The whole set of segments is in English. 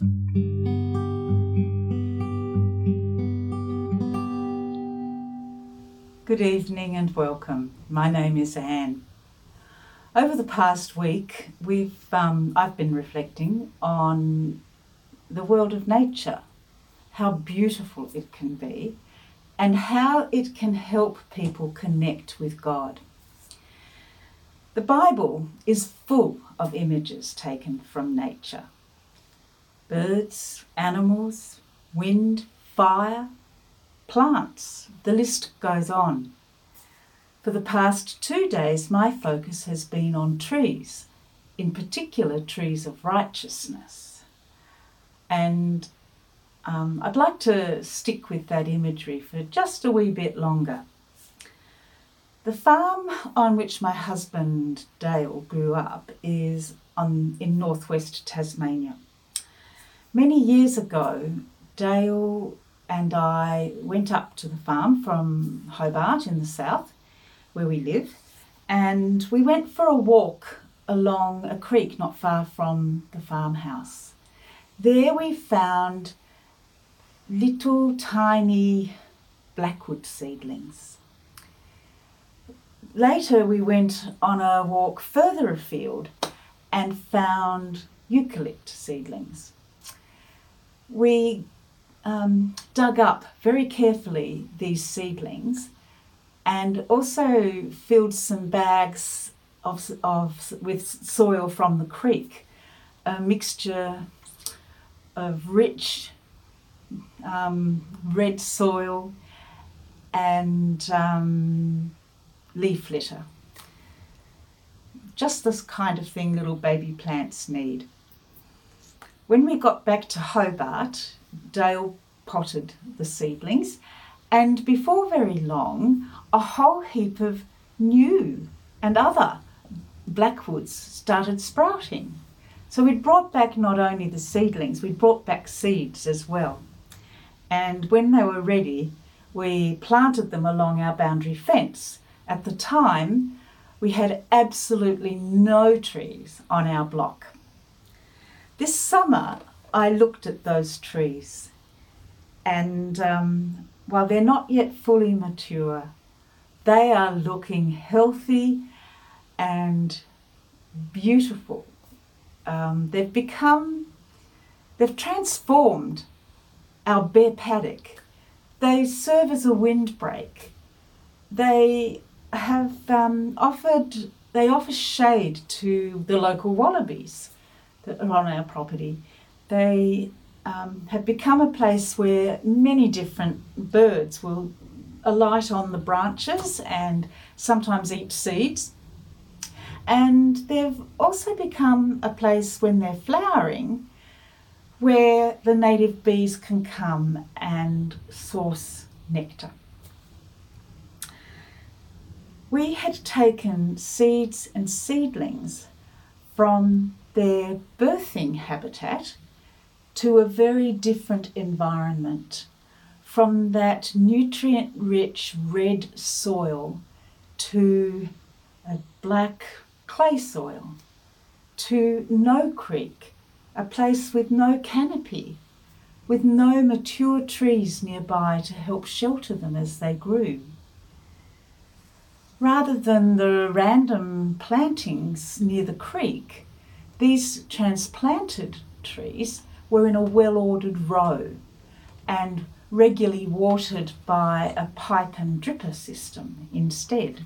Good evening and welcome. My name is Anne. Over the past week, we've um, I've been reflecting on the world of nature, how beautiful it can be, and how it can help people connect with God. The Bible is full of images taken from nature birds, animals, wind, fire, plants, the list goes on. For the past two days, my focus has been on trees, in particular, trees of righteousness. And um, I'd like to stick with that imagery for just a wee bit longer. The farm on which my husband Dale grew up is on, in northwest Tasmania. Many years ago, Dale and I went up to the farm from Hobart in the south, where we live, and we went for a walk along a creek not far from the farmhouse. There we found little tiny blackwood seedlings. Later, we went on a walk further afield and found eucalypt seedlings. We um, dug up very carefully these seedlings and also filled some bags of, of, with soil from the creek, a mixture of rich um, red soil and um, leaf litter. Just this kind of thing little baby plants need. When we got back to Hobart, Dale potted the seedlings, and before very long, a whole heap of new and other blackwoods started sprouting. So we'd brought back not only the seedlings, we brought back seeds as well. And when they were ready, we planted them along our boundary fence. At the time, we had absolutely no trees on our block. This summer, I looked at those trees, and um, while they're not yet fully mature, they are looking healthy and beautiful. Um, they've become, they've transformed our bare paddock. They serve as a windbreak. They have um, offered, they offer shade to the local wallabies that are on our property. They um, have become a place where many different birds will alight on the branches and sometimes eat seeds. And they've also become a place when they're flowering where the native bees can come and source nectar. We had taken seeds and seedlings from their birthing habitat to a very different environment from that nutrient rich red soil to a black clay soil to no creek, a place with no canopy, with no mature trees nearby to help shelter them as they grew. Rather than the random plantings near the creek, these transplanted trees were in a well ordered row and regularly watered by a pipe and dripper system instead.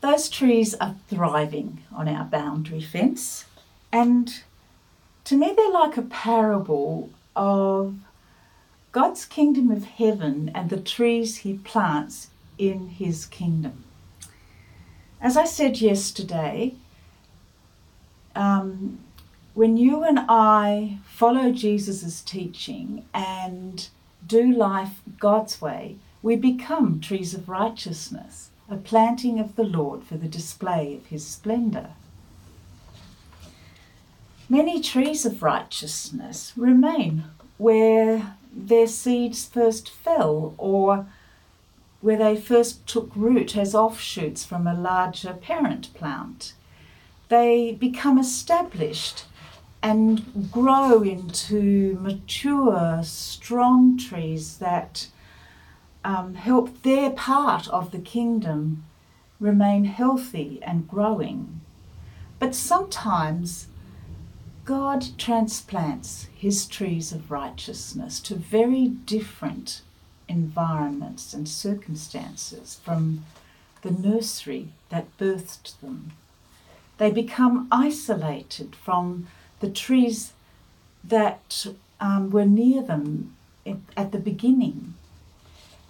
Those trees are thriving on our boundary fence, and to me, they're like a parable of God's kingdom of heaven and the trees he plants in his kingdom. As I said yesterday, um, when you and I follow Jesus' teaching and do life God's way, we become trees of righteousness, a planting of the Lord for the display of his splendour. Many trees of righteousness remain where their seeds first fell or where they first took root as offshoots from a larger parent plant. they become established and grow into mature, strong trees that um, help their part of the kingdom remain healthy and growing. But sometimes God transplants his trees of righteousness to very different environments and circumstances from the nursery that birthed them. They become isolated from the trees that um, were near them at the beginning.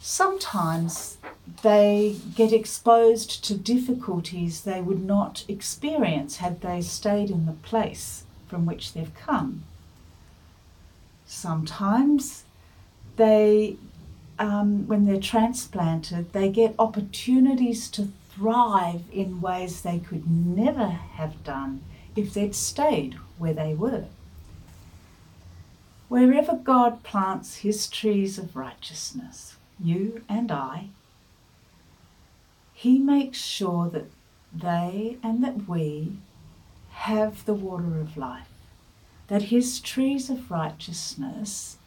Sometimes they get exposed to difficulties they would not experience had they stayed in the place from which they've come. Sometimes they, um, when they're transplanted, they get opportunities to thrive in ways they could never have done if they'd stayed where they were. Wherever God plants his trees of righteousness, you and I, he makes sure that they and that we have the water of life, that his trees of righteousness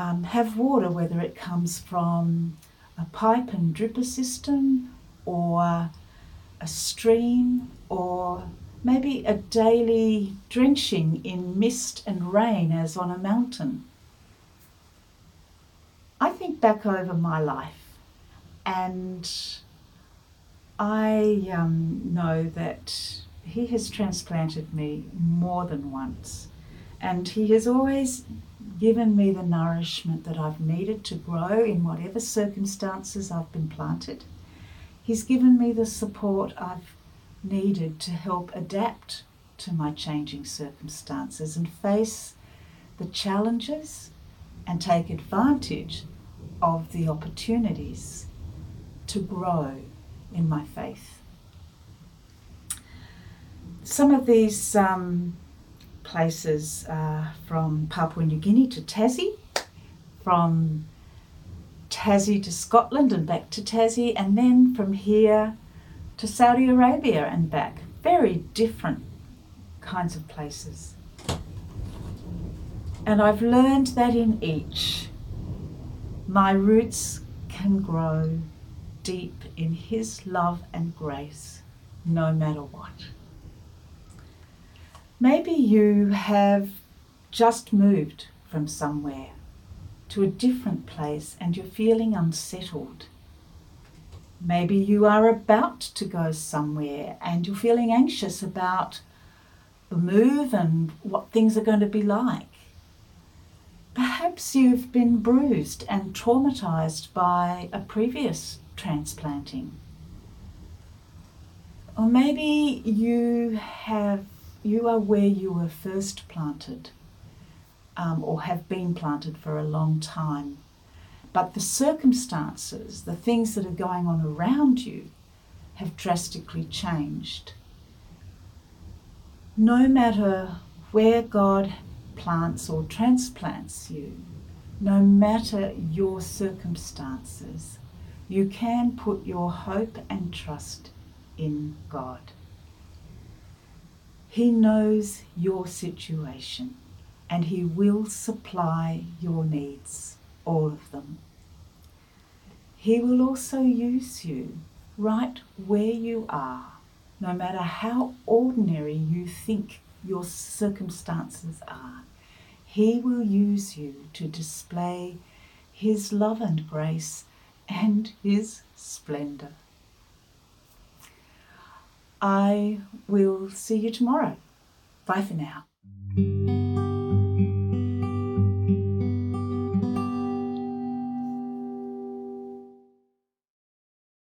um, have water, whether it comes from a pipe and dripper system or a stream or maybe a daily drenching in mist and rain as on a mountain. I think back over my life and I um, know that He has transplanted me more than once, and He has always given me the nourishment that I've needed to grow in whatever circumstances I've been planted. He's given me the support I've needed to help adapt to my changing circumstances and face the challenges and take advantage of the opportunities to grow in my faith. Some of these um, places are from Papua New Guinea to Tassie, from Tassie to Scotland and back to Tassie, and then from here to Saudi Arabia and back. Very different kinds of places. And I've learned that in each, my roots can grow deep in His love and grace, no matter what. Maybe you have just moved from somewhere to a different place and you're feeling unsettled. Maybe you are about to go somewhere and you're feeling anxious about the move and what things are going to be like. Perhaps you've been bruised and traumatized by a previous transplanting. Or maybe you have you are where you were first planted um, or have been planted for a long time. But the circumstances, the things that are going on around you, have drastically changed. No matter where God plants or transplants you, no matter your circumstances, you can put your hope and trust in God. He knows your situation and He will supply your needs, all of them. He will also use you right where you are, no matter how ordinary you think your circumstances are. He will use you to display His love and grace and His splendour. I will see you tomorrow. Bye for now.